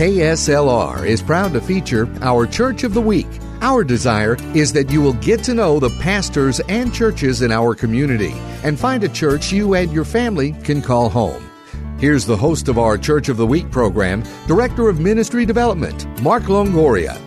KSLR is proud to feature our Church of the Week. Our desire is that you will get to know the pastors and churches in our community and find a church you and your family can call home. Here's the host of our Church of the Week program, Director of Ministry Development, Mark Longoria.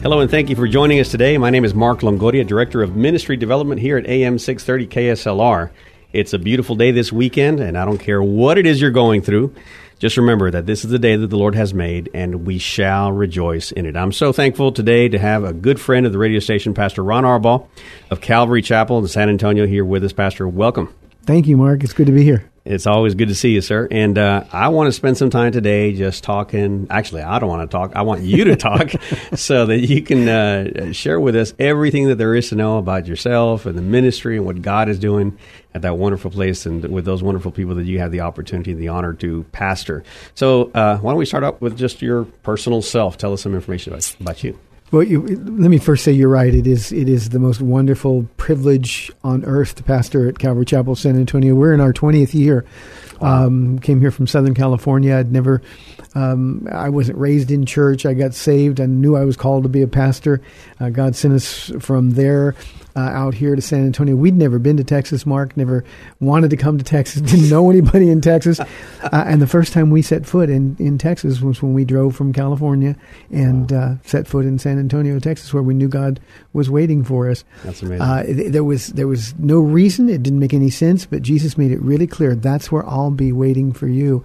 Hello, and thank you for joining us today. My name is Mark Longoria, Director of Ministry Development here at AM 630 KSLR. It's a beautiful day this weekend, and I don't care what it is you're going through. Just remember that this is the day that the Lord has made, and we shall rejoice in it. I'm so thankful today to have a good friend of the radio station, Pastor Ron Arbaugh of Calvary Chapel in San Antonio, here with us. Pastor, welcome. Thank you, Mark. It's good to be here. It's always good to see you, sir. And uh, I want to spend some time today just talking. Actually, I don't want to talk. I want you to talk so that you can uh, share with us everything that there is to know about yourself and the ministry and what God is doing at that wonderful place and with those wonderful people that you have the opportunity and the honor to pastor. So, uh, why don't we start up with just your personal self? Tell us some information about, about you. Well, you, let me first say you're right. It is it is the most wonderful privilege on earth to pastor at Calvary Chapel, San Antonio. We're in our 20th year. Um, came here from Southern California. I'd never, um, I wasn't raised in church. I got saved. I knew I was called to be a pastor. Uh, God sent us from there uh, out here to San Antonio. We'd never been to Texas, Mark, never wanted to come to Texas, didn't know anybody in Texas. Uh, and the first time we set foot in, in Texas was when we drove from California and wow. uh, set foot in San Antonio, Texas, where we knew God was waiting for us. That's amazing. Uh, there was there was no reason; it didn't make any sense. But Jesus made it really clear: that's where I'll be waiting for you.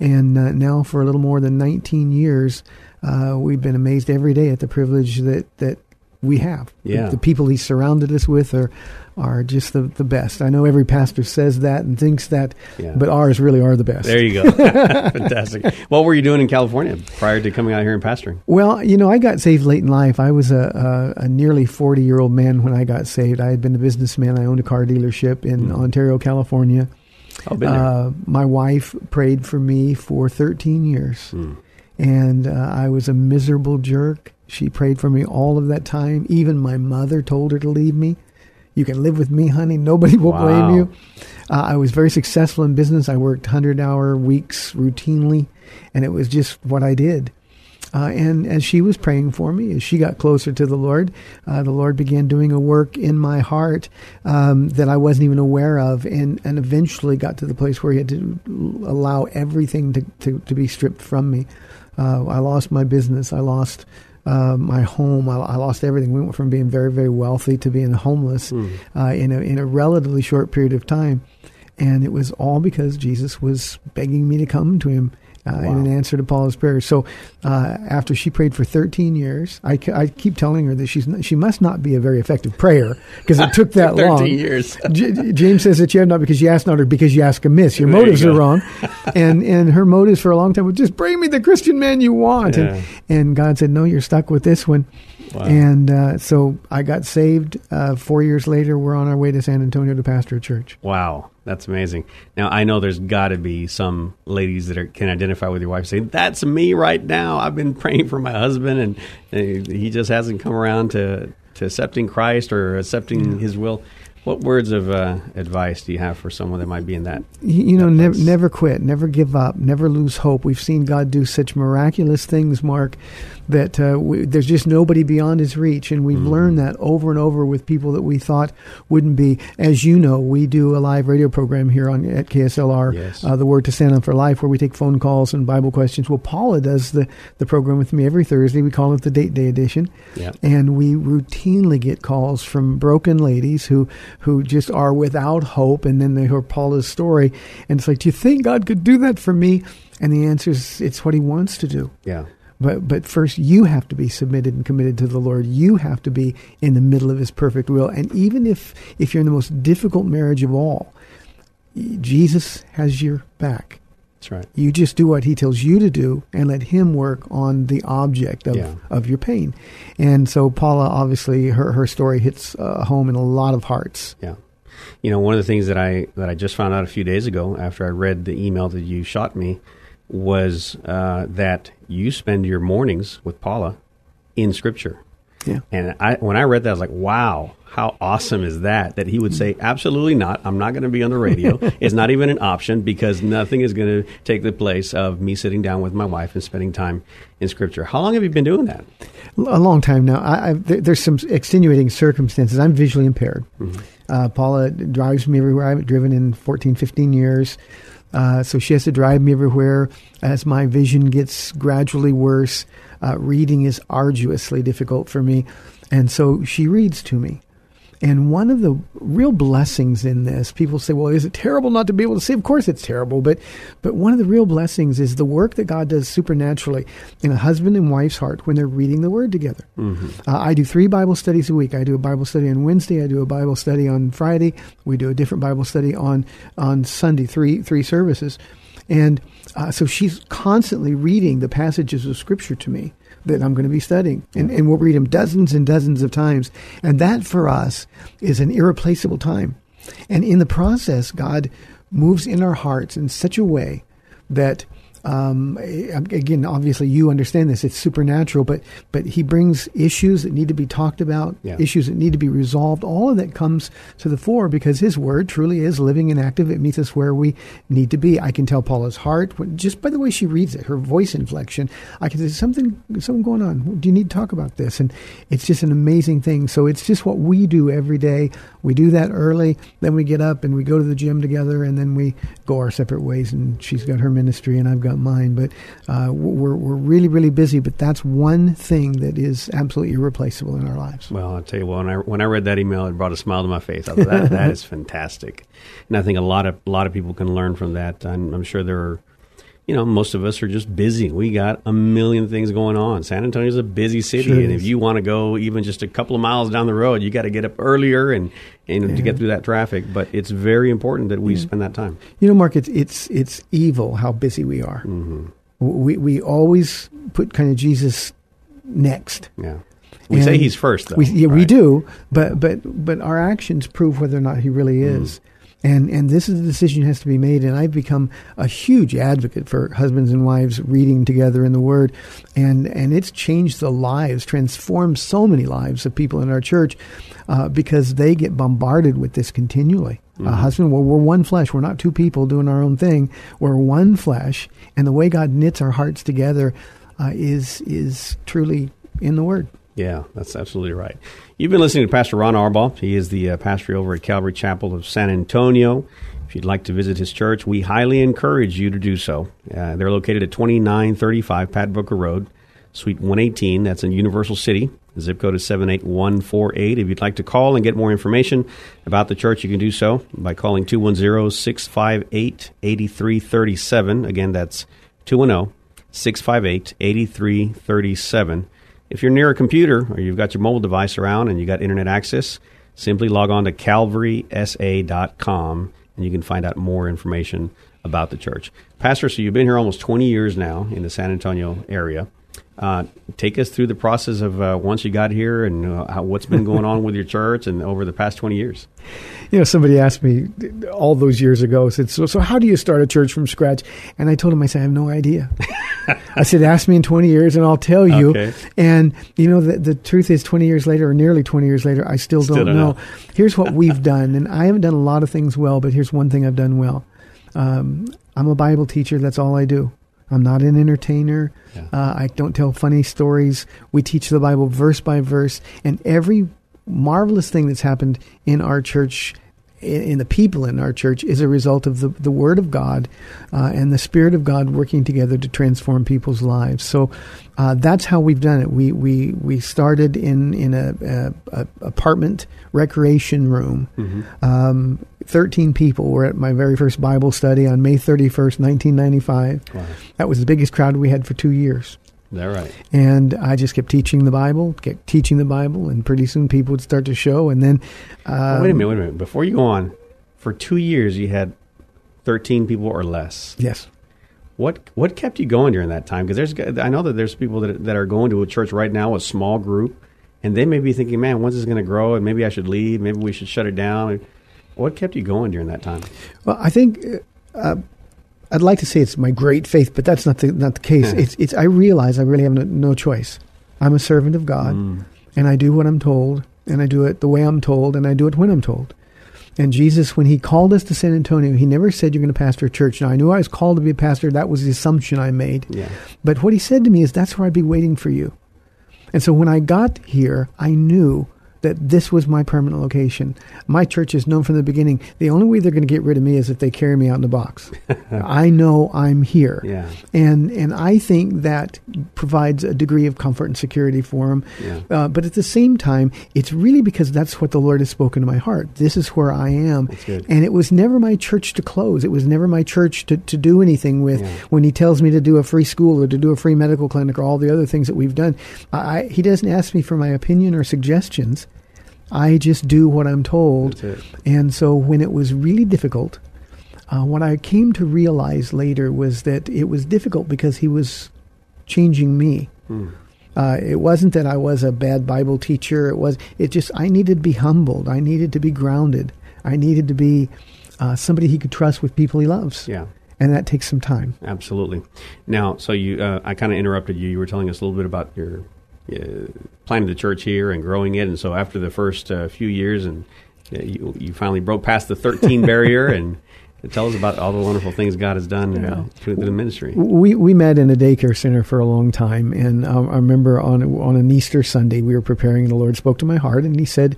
And uh, now, for a little more than 19 years, uh, we've been amazed every day at the privilege that that we have. Yeah. The, people he surrounded us with are are just the, the best. I know every pastor says that and thinks that, yeah. but ours really are the best. There you go. Fantastic. What were you doing in California prior to coming out here and pastoring? Well, you know, I got saved late in life. I was a, a, a nearly 40 year old man when I got saved. I had been a businessman. I owned a car dealership in mm. Ontario, California. Oh, been there. Uh, my wife prayed for me for 13 years. Mm. And uh, I was a miserable jerk she prayed for me all of that time. Even my mother told her to leave me. You can live with me, honey. Nobody will wow. blame you. Uh, I was very successful in business. I worked 100 hour weeks routinely, and it was just what I did. Uh, and as she was praying for me, as she got closer to the Lord, uh, the Lord began doing a work in my heart um, that I wasn't even aware of, and, and eventually got to the place where He had to allow everything to, to, to be stripped from me. Uh, I lost my business. I lost uh, my home. I, I, lost everything. We went from being very, very wealthy to being homeless mm. uh, in a in a relatively short period of time, and it was all because Jesus was begging me to come to Him wow. in an answer to Paula's prayer. So uh, after she prayed for 13 years, I, I keep telling her that she's not, she must not be a very effective prayer because it took that 13 long. 13 years. J- James says that you have not because you ask not or because you ask amiss. Your there motives you are wrong. and, and her motives for a long time were just bring me the Christian man you want. Yeah. And, and God said, no, you're stuck with this one. Wow. And uh, so I got saved. Uh, four years later, we're on our way to San Antonio to pastor a church. Wow, that's amazing. Now I know there's got to be some ladies that are, can identify with your wife, saying, "That's me right now. I've been praying for my husband, and, and he just hasn't come around to to accepting Christ or accepting His will." What words of uh, advice do you have for someone that might be in that? You know, never, never quit, never give up, never lose hope. We've seen God do such miraculous things, Mark, that uh, we, there's just nobody beyond his reach. And we've mm. learned that over and over with people that we thought wouldn't be. As you know, we do a live radio program here on at KSLR, yes. uh, The Word to Stand on for Life, where we take phone calls and Bible questions. Well, Paula does the, the program with me every Thursday. We call it the Date Day Edition. Yep. And we routinely get calls from broken ladies who, who just are without hope. And then they hear Paula's story. And it's like, do you think God could do that for me? And the answer is, it's what he wants to do. Yeah. But but first you have to be submitted and committed to the Lord. You have to be in the middle of his perfect will. And even if if you're in the most difficult marriage of all, Jesus has your back. That's right. You just do what he tells you to do and let him work on the object of, yeah. of your pain. And so Paula obviously her her story hits uh, home in a lot of hearts. Yeah. You know, one of the things that I that I just found out a few days ago after I read the email that you shot me was uh, that you spend your mornings with Paula in Scripture. Yeah. And I, when I read that, I was like, wow, how awesome is that? That he would say, absolutely not. I'm not going to be on the radio. it's not even an option because nothing is going to take the place of me sitting down with my wife and spending time in Scripture. How long have you been doing that? A long time now. I, I, there's some extenuating circumstances. I'm visually impaired. Mm-hmm. Uh, Paula drives me everywhere. I haven't driven in 14, 15 years. Uh, so she has to drive me everywhere as my vision gets gradually worse. Uh, reading is arduously difficult for me. And so she reads to me. And one of the real blessings in this, people say, well, is it terrible not to be able to see? Of course it's terrible, but, but one of the real blessings is the work that God does supernaturally in a husband and wife's heart when they're reading the Word together. Mm-hmm. Uh, I do three Bible studies a week. I do a Bible study on Wednesday. I do a Bible study on Friday. We do a different Bible study on, on Sunday, three, three services. And uh, so she's constantly reading the passages of Scripture to me that I'm going to be studying. And, and we'll read them dozens and dozens of times. And that for us is an irreplaceable time. And in the process, God moves in our hearts in such a way that um, again, obviously, you understand this; it's supernatural. But but he brings issues that need to be talked about, yeah. issues that need to be resolved. All of that comes to the fore because his word truly is living and active. It meets us where we need to be. I can tell Paula's heart just by the way she reads it, her voice inflection. I can say something something going on. Do you need to talk about this? And it's just an amazing thing. So it's just what we do every day. We do that early, then we get up and we go to the gym together, and then we go our separate ways. And she's got her ministry, and I've got mine. But uh, we're we're really really busy. But that's one thing that is absolutely irreplaceable in our lives. Well, I'll tell you what. When I when I read that email, it brought a smile to my face. I thought that that is fantastic, and I think a lot of a lot of people can learn from that. I'm, I'm sure there are you know, most of us are just busy. We got a million things going on. San Antonio's a busy city, sure and if you want to go even just a couple of miles down the road, you got to get up earlier and and yeah. to get through that traffic. But it's very important that we yeah. spend that time. You know, Mark, it's it's it's evil how busy we are. Mm-hmm. We we always put kind of Jesus next. Yeah. We and say he's first, though. We, yeah, right? we do, but but but our actions prove whether or not he really is. Mm. And, and this is a decision that has to be made. And I've become a huge advocate for husbands and wives reading together in the Word. And, and it's changed the lives, transformed so many lives of people in our church uh, because they get bombarded with this continually. Mm-hmm. Uh, husband, well, we're one flesh. We're not two people doing our own thing. We're one flesh. And the way God knits our hearts together uh, is, is truly in the Word. Yeah, that's absolutely right. You've been listening to Pastor Ron Arbaugh. He is the uh, pastor over at Calvary Chapel of San Antonio. If you'd like to visit his church, we highly encourage you to do so. Uh, they're located at 2935 Pat Booker Road, Suite 118. That's in Universal City. The zip code is 78148. If you'd like to call and get more information about the church, you can do so by calling 210 658 8337. Again, that's 210 658 8337. If you're near a computer or you've got your mobile device around and you got internet access, simply log on to calvarysa.com and you can find out more information about the church. Pastor, so you've been here almost 20 years now in the San Antonio area. Uh, take us through the process of uh, once you got here and uh, how, what's been going on with your church and over the past 20 years. You know, somebody asked me all those years ago, said, so, so how do you start a church from scratch? And I told him, I said, I have no idea. I said, ask me in 20 years and I'll tell you. Okay. And, you know, the, the truth is 20 years later or nearly 20 years later, I still, still don't, don't know. know. Here's what we've done. And I haven't done a lot of things well, but here's one thing I've done well. Um, I'm a Bible teacher. That's all I do. I'm not an entertainer. Yeah. Uh, I don't tell funny stories. We teach the Bible verse by verse, and every marvelous thing that's happened in our church in, the people in our church is a result of the, the Word of God uh, and the Spirit of God working together to transform people's lives. So uh, that's how we've done it. We we we started in in a, a, a apartment recreation room. Mm-hmm. Um, Thirteen people were at my very first Bible study on May thirty first, nineteen ninety five. Wow. That was the biggest crowd we had for two years. That right. And I just kept teaching the Bible, kept teaching the Bible, and pretty soon people would start to show. And then, um, wait a minute, wait a minute. Before you go on, for two years you had thirteen people or less. Yes. What what kept you going during that time? Because there's I know that there's people that that are going to a church right now, a small group, and they may be thinking, "Man, when's this going to grow? And maybe I should leave. Maybe we should shut it down." What kept you going during that time? Well, I think. Uh, I'd like to say it's my great faith, but that's not the not the case. it's it's I realize I really have no, no choice. I'm a servant of God, mm. and I do what I'm told, and I do it the way I'm told, and I do it when I'm told. And Jesus, when he called us to San Antonio, he never said you're going to pastor a church. Now I knew I was called to be a pastor. That was the assumption I made. Yeah. But what he said to me is, "That's where I'd be waiting for you." And so when I got here, I knew that this was my permanent location. My church is known from the beginning. The only way they're going to get rid of me is if they carry me out in a box. I know I'm here, Yeah. and and I think that provides a degree of comfort and security for them. Yeah. Uh, but at the same time, it's really because that's what the Lord has spoken to my heart. This is where I am, and it was never my church to close. It was never my church to, to do anything with. Yeah. When He tells me to do a free school or to do a free medical clinic or all the other things that we've done, I, I- He doesn't ask me for my opinion or suggestions. I just do what I'm told. And so when it was really difficult, uh, what I came to realize later was that it was difficult because he was changing me. Hmm. Uh, it wasn't that I was a bad Bible teacher. It was. It just I needed to be humbled. I needed to be grounded. I needed to be uh, somebody he could trust with people he loves. Yeah. And that takes some time. Absolutely. Now, so you, uh, I kind of interrupted you. You were telling us a little bit about your uh, planting the church here and growing it, and so after the first uh, few years, and uh, you, you finally broke past the 13 barrier, and tell us about all the wonderful things God has done uh, through the ministry. We we met in a daycare center for a long time, and um, I remember on on an Easter Sunday we were preparing, and the Lord spoke to my heart, and He said,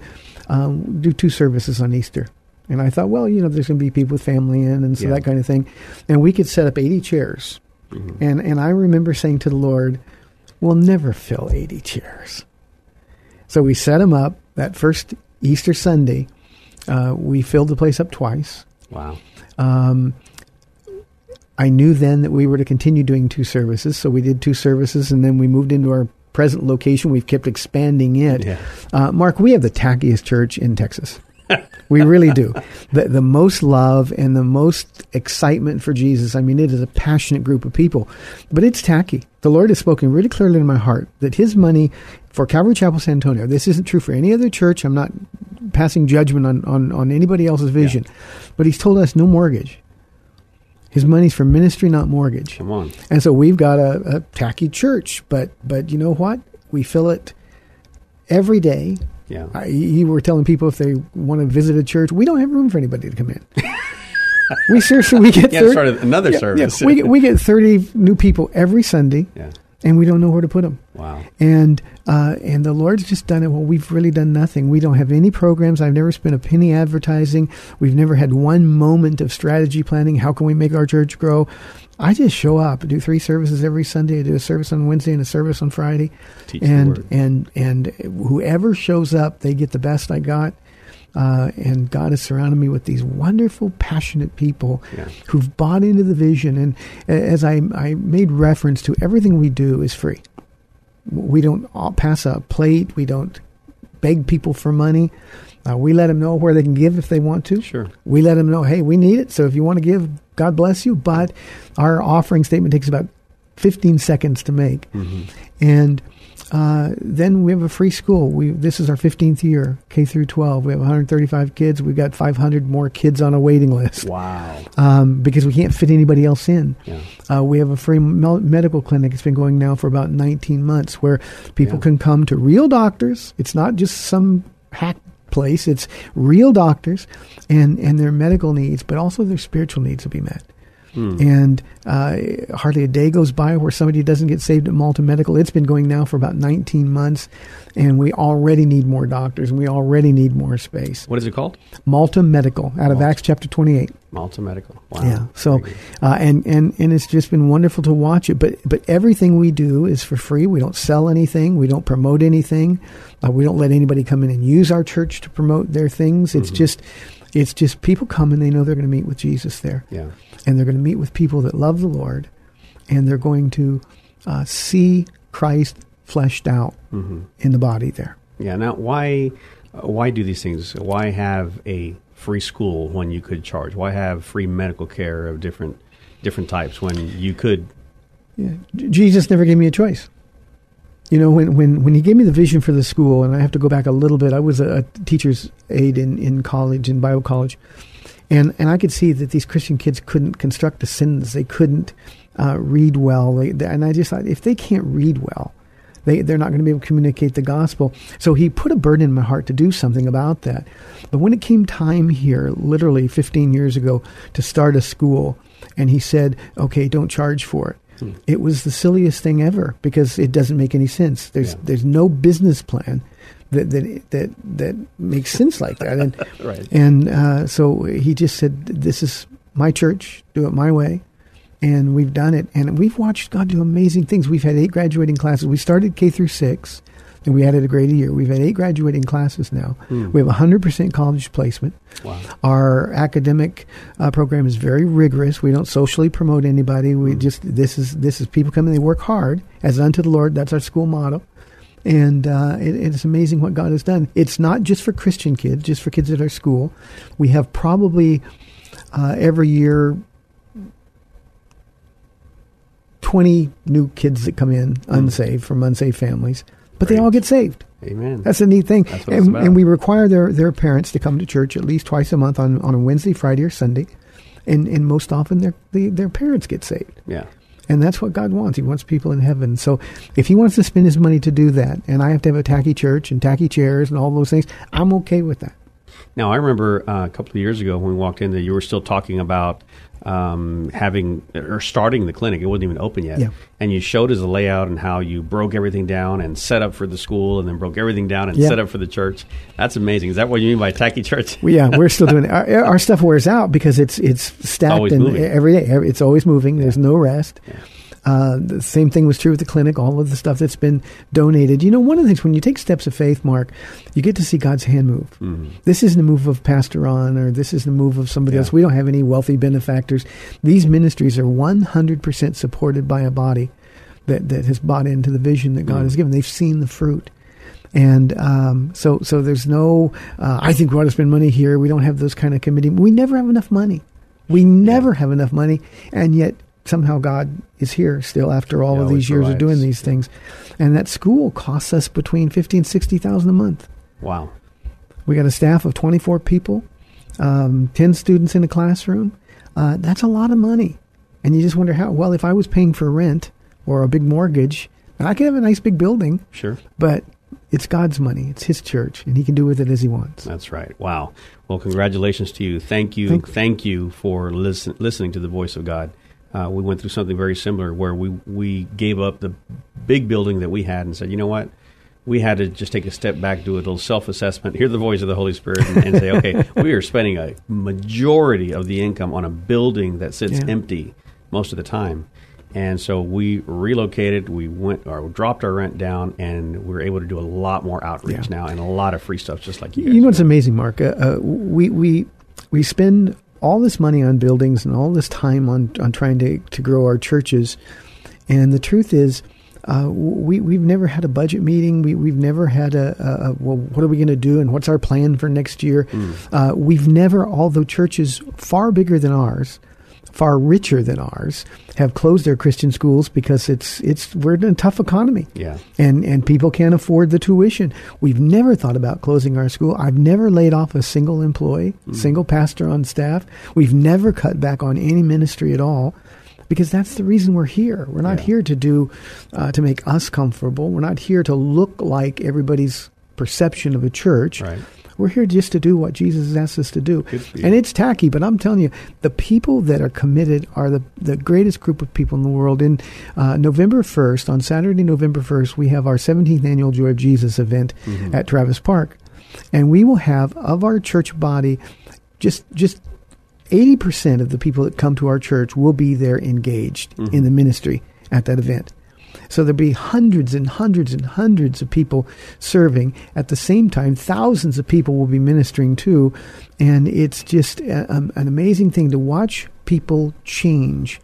um, "Do two services on Easter." And I thought, well, you know, there's going to be people with family in, and so Yeah. that kind of thing, and we could set up 80 chairs. Mm-hmm. And and I remember saying to the Lord, "We'll never fill 80 chairs." So we set them up that first Easter Sunday. Uh, we filled the place up twice. Wow. Um, I knew then that we were to continue doing two services, so we did two services, and then we moved into our present location. We've kept expanding it. Yeah. Uh, Mark, we have the tackiest church in Texas. we really do. The, the most love and the most excitement for Jesus. I mean, it is a passionate group of people, but it's tacky. The Lord has spoken really clearly in my heart that His money for Calvary Chapel San Antonio, this isn't true for any other church. I'm not passing judgment on, on, on anybody else's vision, but He's told us no mortgage. His money's for ministry, not mortgage. Come on. And so we've got a, a tacky church, but but you know what? We fill it every day. Yeah. I, you were telling people if they want to visit a church, we don't have room for anybody to come in. we seriously we get Yeah, 30 started another yeah, service. yeah, we get we get thirty new people every Sunday, Yeah. and we don't know where to put them. Wow. And uh, and the Lord's just done it. Well, we've really done nothing. We don't have any programs. I've never spent a penny advertising. We've never had one moment of strategy planning. How can we make our church grow? I just show up, do three services every Sunday. I do a service on Wednesday and a service on Friday. Teach and and and whoever shows up, they get the best I got. Uh, and God has surrounded me with these wonderful, passionate people Yeah. who've bought into the vision. And as I, I made reference to, everything we do is free. We don't pass a plate. We don't beg people for money. Uh, we let them know where they can give if they want to. Sure. We let them know, hey, we need it. So if you want to give, God bless you. But our offering statement takes about 15 seconds to make. Mm-hmm. And uh, then we have a free school. We this is our 15th year, K through 12. We have 135 kids. We've got 500 more kids on a waiting list Wow. um, because we can't fit anybody else in. Yeah. Uh, we have a free mel- medical clinic. It's been going now for about 19 months where people Yeah. can come to real doctors. It's not just some hack place. It's real doctors and, and their medical needs, but also their spiritual needs will be met. And uh, hardly a day goes by where somebody doesn't get saved at Malta Medical. It's been going now for about 19 months, and we already need more doctors, and we already need more space. What is it called? Malta Medical out of Acts chapter 28. Malta Medical. Wow. Yeah. So, uh, and and and it's just been wonderful to watch it. But but everything we do is for free. We don't sell anything. We don't promote anything. Uh, we don't let anybody come in and use our church to promote their things. It's Mhm. just it's just people come and they know they're going to meet with Jesus there, yeah. And they're going to meet with people that love the Lord, and they're going to uh, see Christ fleshed out Mm-hmm. in the body there. Yeah. Now, why uh, why do these things? Why have a free school when you could charge? Why have free medical care of different different types when you could? Yeah. Jesus never gave me a choice. You know, when, when, when he gave me the vision for the school, and I have to go back a little bit, I was a, a teacher's aide in, in college, in Bible college, and, and I could see that these Christian kids couldn't construct a sentence. They couldn't uh, read well. They, and I just thought, if they can't read well, They, they're not going to be able to communicate the gospel. So he put a burden in my heart to do something about that. But when it came time here, literally 15 years ago, to start a school, and he said, okay, don't charge for it. Hmm. It was the silliest thing ever because it doesn't make any sense. There's yeah. there's no business plan that that that, that makes sense like that. And right. and uh, so he just said, "This is my church. Do it my way." And we've done it, and we've watched God do amazing things. We've had eight graduating classes. We started K through six, and we added a grade a year. We've had eight graduating classes now. Mm. We have 100% college placement. Wow. Our academic uh, program is very rigorous. We don't socially promote anybody. We mm. just this is this is people come and they work hard as unto the Lord. That's our school motto and uh, it, it's amazing what God has done. It's not just for Christian kids, just for kids at our school. We have probably uh, every year 20 new kids that come in mm. unsaved from unsaved families, but Great. they all get saved. Amen. That's a neat thing. And, and, we require their, their parents to come to church at least twice a month on, on a Wednesday, Friday, or Sunday. And, and most often their, the, their parents get saved. Yeah. And that's what God wants. He wants people in heaven. So if He wants to spend His money to do that, and I have to have a tacky church and tacky chairs and all those things, I'm okay with that. Now, I remember uh, a couple of years ago when we walked in that you were still talking about um, having or starting the clinic. It wasn't even open yet. Yeah. And you showed us the layout and how you broke everything down and set up for the school and then broke everything down and yeah. set up for the church. That's amazing. Is that what you mean by tacky church? well, yeah, we're still doing it. Our, our, stuff wears out because it's it's stacked always and moving. every day. It's always moving. There's no rest. Yeah. Uh, the same thing was true with the clinic, all of the stuff that's been donated. You know, one of the things, when you take steps of faith, Mark, you get to see God's hand move. Mm-hmm. This isn't a move of Pastor Ron or this isn't a move of somebody yeah. else. We don't have any wealthy benefactors. These ministries are 100% supported by a body that, that has bought into the vision that God mm-hmm. has given. They've seen the fruit. And um, so, so there's no. Uh, I think we ought to spend money here. We don't have those kind of committee. We never have enough money. We never yeah. have enough money, and yet somehow God is here still after all of these years provides. of doing these things. And that school costs us between fifty and sixty thousand a month. Wow. We got a staff of twenty four people, um, ten students in a classroom. Uh, that's a lot of money. And you just wonder how well if I was paying for rent or a big mortgage, I could have a nice big building. Sure. But it's God's money. It's His church, and He can do with it as He wants. That's right. Wow. Well, congratulations to you. Thank you. Thank, Thank you for listen, listening to the voice of God uh, we went through something very similar where we we gave up the big building that we had and said, you know what, we had to just take a step back, do a little self assessment, hear the voice of the Holy Spirit, and, and say, okay, we are spending a majority of the income on a building that sits yeah. empty most of the time. And so we relocated, we went or dropped our rent down, and we were able to do a lot more outreach yeah. now and a lot of free stuff, just like you. You know what's amazing, Mark? Uh, uh, we we we spend all this money on buildings and all this time on, on trying to, to grow our churches. And the truth is, uh, we, we've never had a budget meeting. We, we've never had a, a, a well, what are we going to do and what's our plan for next year? Mm. Uh, we've never, although churches far bigger than ours, far richer than ours have closed their Christian schools because it's it's we're in a tough economy. Yeah. And and people can't afford the tuition. We've never thought about closing our school. I've never laid off a single employee, mm. single pastor on staff. We've never cut back on any ministry at all. Because that's the reason we're here. We're not yeah. here to do, uh, to make us comfortable. We're not here to look like everybody's perception of a church. Right. We're here just to do what Jesus has asked us to do. And it's tacky, but I'm telling you, the people that are committed are the, the greatest group of people in the world. In uh, November 1st, on Saturday, November 1st, we have our 17th annual Joy of Jesus event mm-hmm. at Travis Park. And we will have, of our church body, just just 80% of the people that come to our church will be there engaged mm-hmm. in the ministry at that event. So there'll be hundreds and hundreds and hundreds of people serving at the same time. Thousands of people will be ministering too. And it's just a, um, an amazing thing to watch people change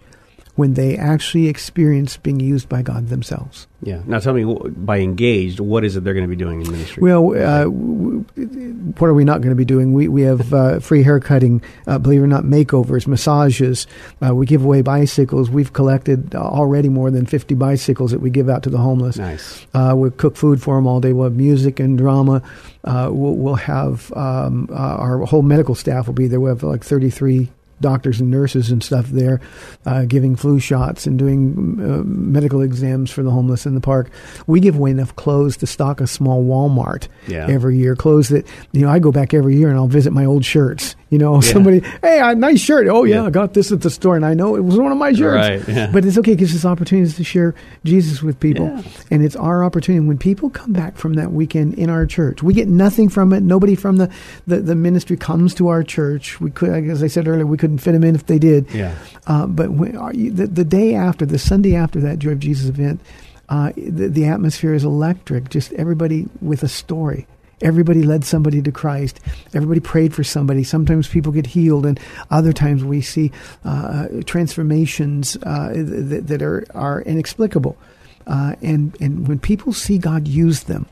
when they actually experience being used by God themselves. Yeah. Now tell me, by engaged, what is it they're going to be doing in ministry? Well, uh, what are we not going to be doing? We, we have uh, free hair cutting, uh, believe it or not, makeovers, massages. Uh, we give away bicycles. We've collected already more than 50 bicycles that we give out to the homeless. Nice. Uh, we cook food for them all day. We'll have music and drama. Uh, we'll, we'll, have um, our whole medical staff will be there. We have like 33 doctors and nurses and stuff there, uh, giving flu shots and doing uh, medical exams for the homeless in the park. We give away enough clothes to stock a small Walmart Yeah. every year. Clothes that you know I go back every year and I'll visit my old shirts. You know, somebody, hey, a nice shirt. Oh yeah, Yeah. I got this at the store, and I know it was one of my shirts. Right, yeah. But it's okay. It gives us opportunities to share Jesus with people, Yeah. and it's our opportunity. When people come back from that weekend in our church, we get nothing from it. Nobody from the the, the ministry comes to our church. We could, as I said earlier, we couldn't fit them in if they did. Yeah. Uh, but when, are you, the, the day after, the Sunday after that Joy of Jesus event, uh, the, the atmosphere is electric. Just everybody with a story. Everybody led somebody to Christ. Everybody prayed for somebody. Sometimes people get healed, and other times we see uh, transformations uh, that, that are, are inexplicable. Uh, and, and when people see God use them,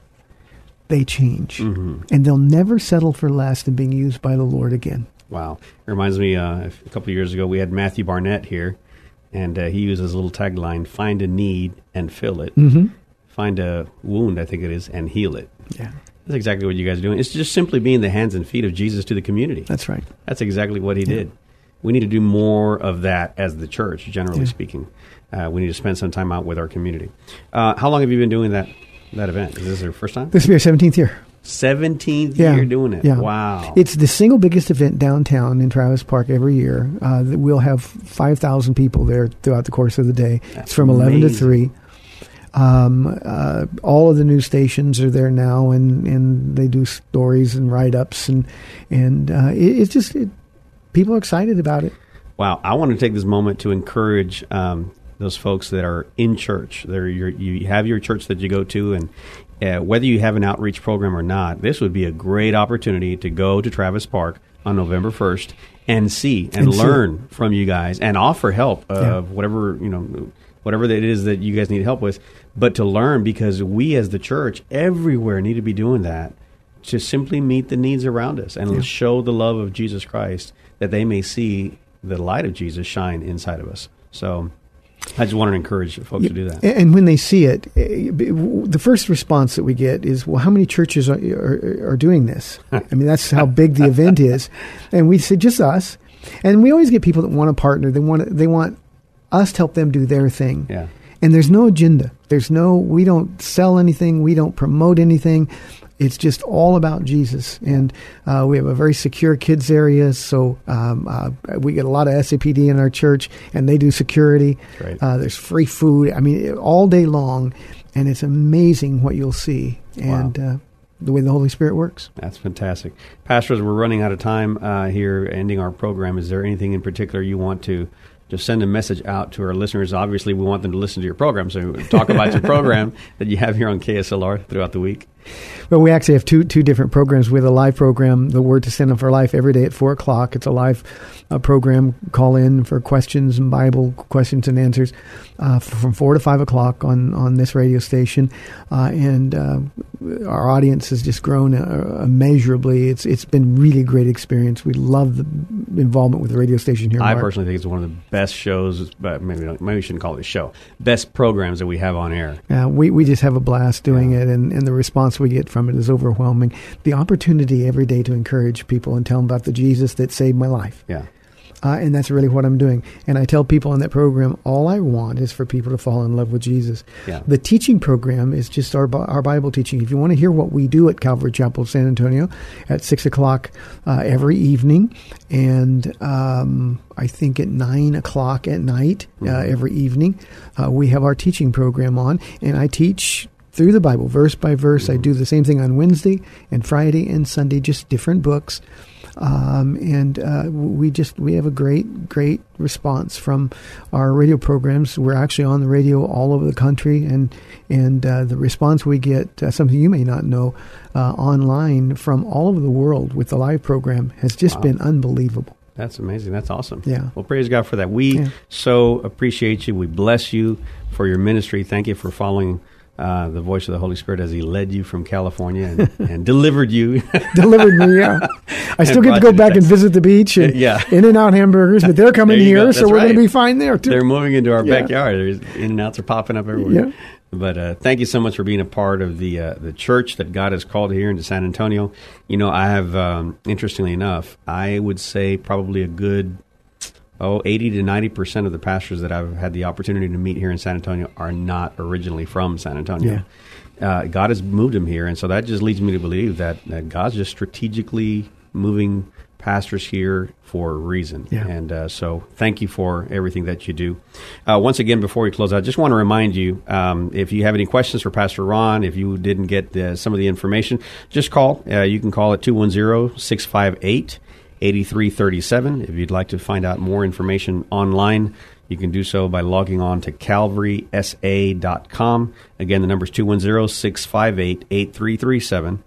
they change. And they'll never settle for less than being used by the Lord again. Wow. It reminds me, uh, a couple of years ago, we had Matthew Barnett here, and uh, he used his little tagline find a need and fill it. Mm-hmm. Find a wound, I think it is, and heal it. Yeah, That's exactly what you guys are doing. It's just simply being the hands and feet of Jesus to the community. that's right. That's exactly what he did. We need to do more of that as the church, generally Yeah. speaking. Uh, we need to spend some time out with our community. Uh, how long have you been doing that that event? Is this your first time? This will be our 17th year. Seventeenth Yeah. year doing it. Yeah. Wow. It's the single biggest event downtown in Travis Park every year. Uh, we'll have 5,000 people there throughout the course of the day. That's it's from 11 to 3. Um, uh, all of the news stations are there now, and, and they do stories and write ups, and and uh, it, it's just it, people are excited about it. Wow, I want to take this moment to encourage um, those folks that are in church. They're your, you have your church that you go to, and uh, whether you have an outreach program or not, this would be a great opportunity to go to Travis Park on November first and see and, And see. learn from you guys and offer help of Yeah. whatever you know, whatever it is that you guys need help with. But to learn because we as the church everywhere need to be doing that to simply meet the needs around us and show the love of Jesus Christ that they may see the light of Jesus shine inside of us. So I just want to encourage folks to do that. And when they see it, eh, the first response that we get is, "Well, how many churches are, are, are doing this?" I mean, that's how big the event is, and we say just us. And we always get people that want to partner. They want they want us to help them do their thing. Yeah. And there's no agenda. There's no. We don't sell anything. We don't promote anything. It's just all about Jesus. And uh, we have a very secure kids area, so um, uh, we get a lot of SAPD in our church, and they do security. Great. Uh, there's free food. I mean, all day long, and it's amazing what you'll see and uh, the way the Holy Spirit works. That's fantastic. Pastors, we're running out of time uh, here, ending our program. Is there anything in particular you want to just send a message out to our listeners? Obviously, we want them to listen to your program, so talk about your program that you have here on KSLR throughout the week. Well, we actually have two two different programs. We have a live program, The Word to Send Them for Life, every day at four o'clock. It's a live uh, program. Call in for questions and Bible questions and answers uh, from four to five o'clock on on this radio station, uh, and uh, our audience has just grown uh, immeasurably. It's it's been really great experience. We love the involvement with the radio station here. I Mark. personally think it's one of the best shows, but maybe maybe we shouldn't call it a show. Best programs that we have on air. Yeah, we, we just have a blast doing it, and, and the response we get from it is overwhelming. The opportunity every day to encourage people and tell them about the Jesus that saved my life. Yeah. Uh, and that's really what I'm doing. And I tell people in that program, all I want is for people to fall in love with Jesus. Yeah. The teaching program is just our, our Bible teaching. If you want to hear what we do at Calvary Chapel, San Antonio, at 6 o'clock uh, every evening, and um, I think at 9 o'clock at night uh, every evening, uh, we have our teaching program on. And I teach through the Bible, verse by verse. I do the same thing on Wednesday and Friday and Sunday, just different books um, and uh, we just we have a great great response from our radio programs. We're actually on the radio all over the country, and and uh, the response we get, uh, something you may not know, uh, online from all over the world with the live program has just Wow. been unbelievable. That's amazing. That's awesome. Yeah. Well, praise God for that. We Yeah. so appreciate you. We bless you for your ministry. Thank you for following uh, the voice of the Holy Spirit as He led you from California and, and delivered you. Delivered me, yeah. I still get to go to back and visit the beach and Yeah. In-N-Out hamburgers, but they're coming There you go. here, so we're going to be fine there too. They're moving into our Yeah. backyard. There's in and outs are popping up everywhere. Yeah. But uh, thank you so much for being a part of the uh, the church that God has called here into San Antonio. You know, I have um, interestingly enough, I would say probably a good oh, 80 to 90% of the pastors that I've had the opportunity to meet here in San Antonio are not originally from San Antonio. Uh, God has moved them here, and so that just leads me to believe that, that God's just strategically moving pastors here for a reason. Yeah. And uh, so thank you for everything that you do. Uh, once again, before we close out, I just want to remind you um, if you have any questions for Pastor Ron, if you didn't get the, some of the information, just call. Uh, you can call at 210 658 8337. If you'd like to find out more information online, you can do so by logging on to calvarysa.com. Again, the number is 210 658 8337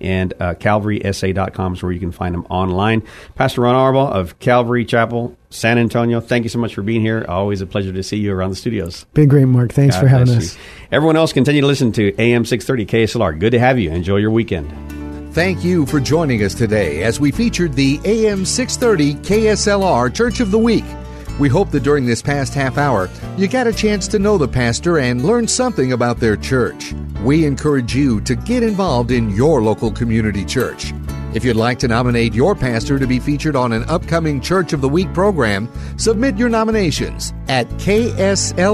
and uh, calvarysa.com is where you can find them online. Pastor Ron Arbaugh of Calvary Chapel, San Antonio, thank you so much for being here. Always a pleasure to see you around the studios. Been great, Mark. Thanks God for having us. you. Everyone else, continue to listen to AM 630 KSLR. Good to have you. Enjoy your weekend. Thank you for joining us today as we featured the AM 630 KSLR Church of the Week. We hope that during this past half hour, you got a chance to know the pastor and learn something about their church. We encourage you to get involved in your local community church. If you'd like to nominate your pastor to be featured on an upcoming Church of the Week program, submit your nominations at kslr.com.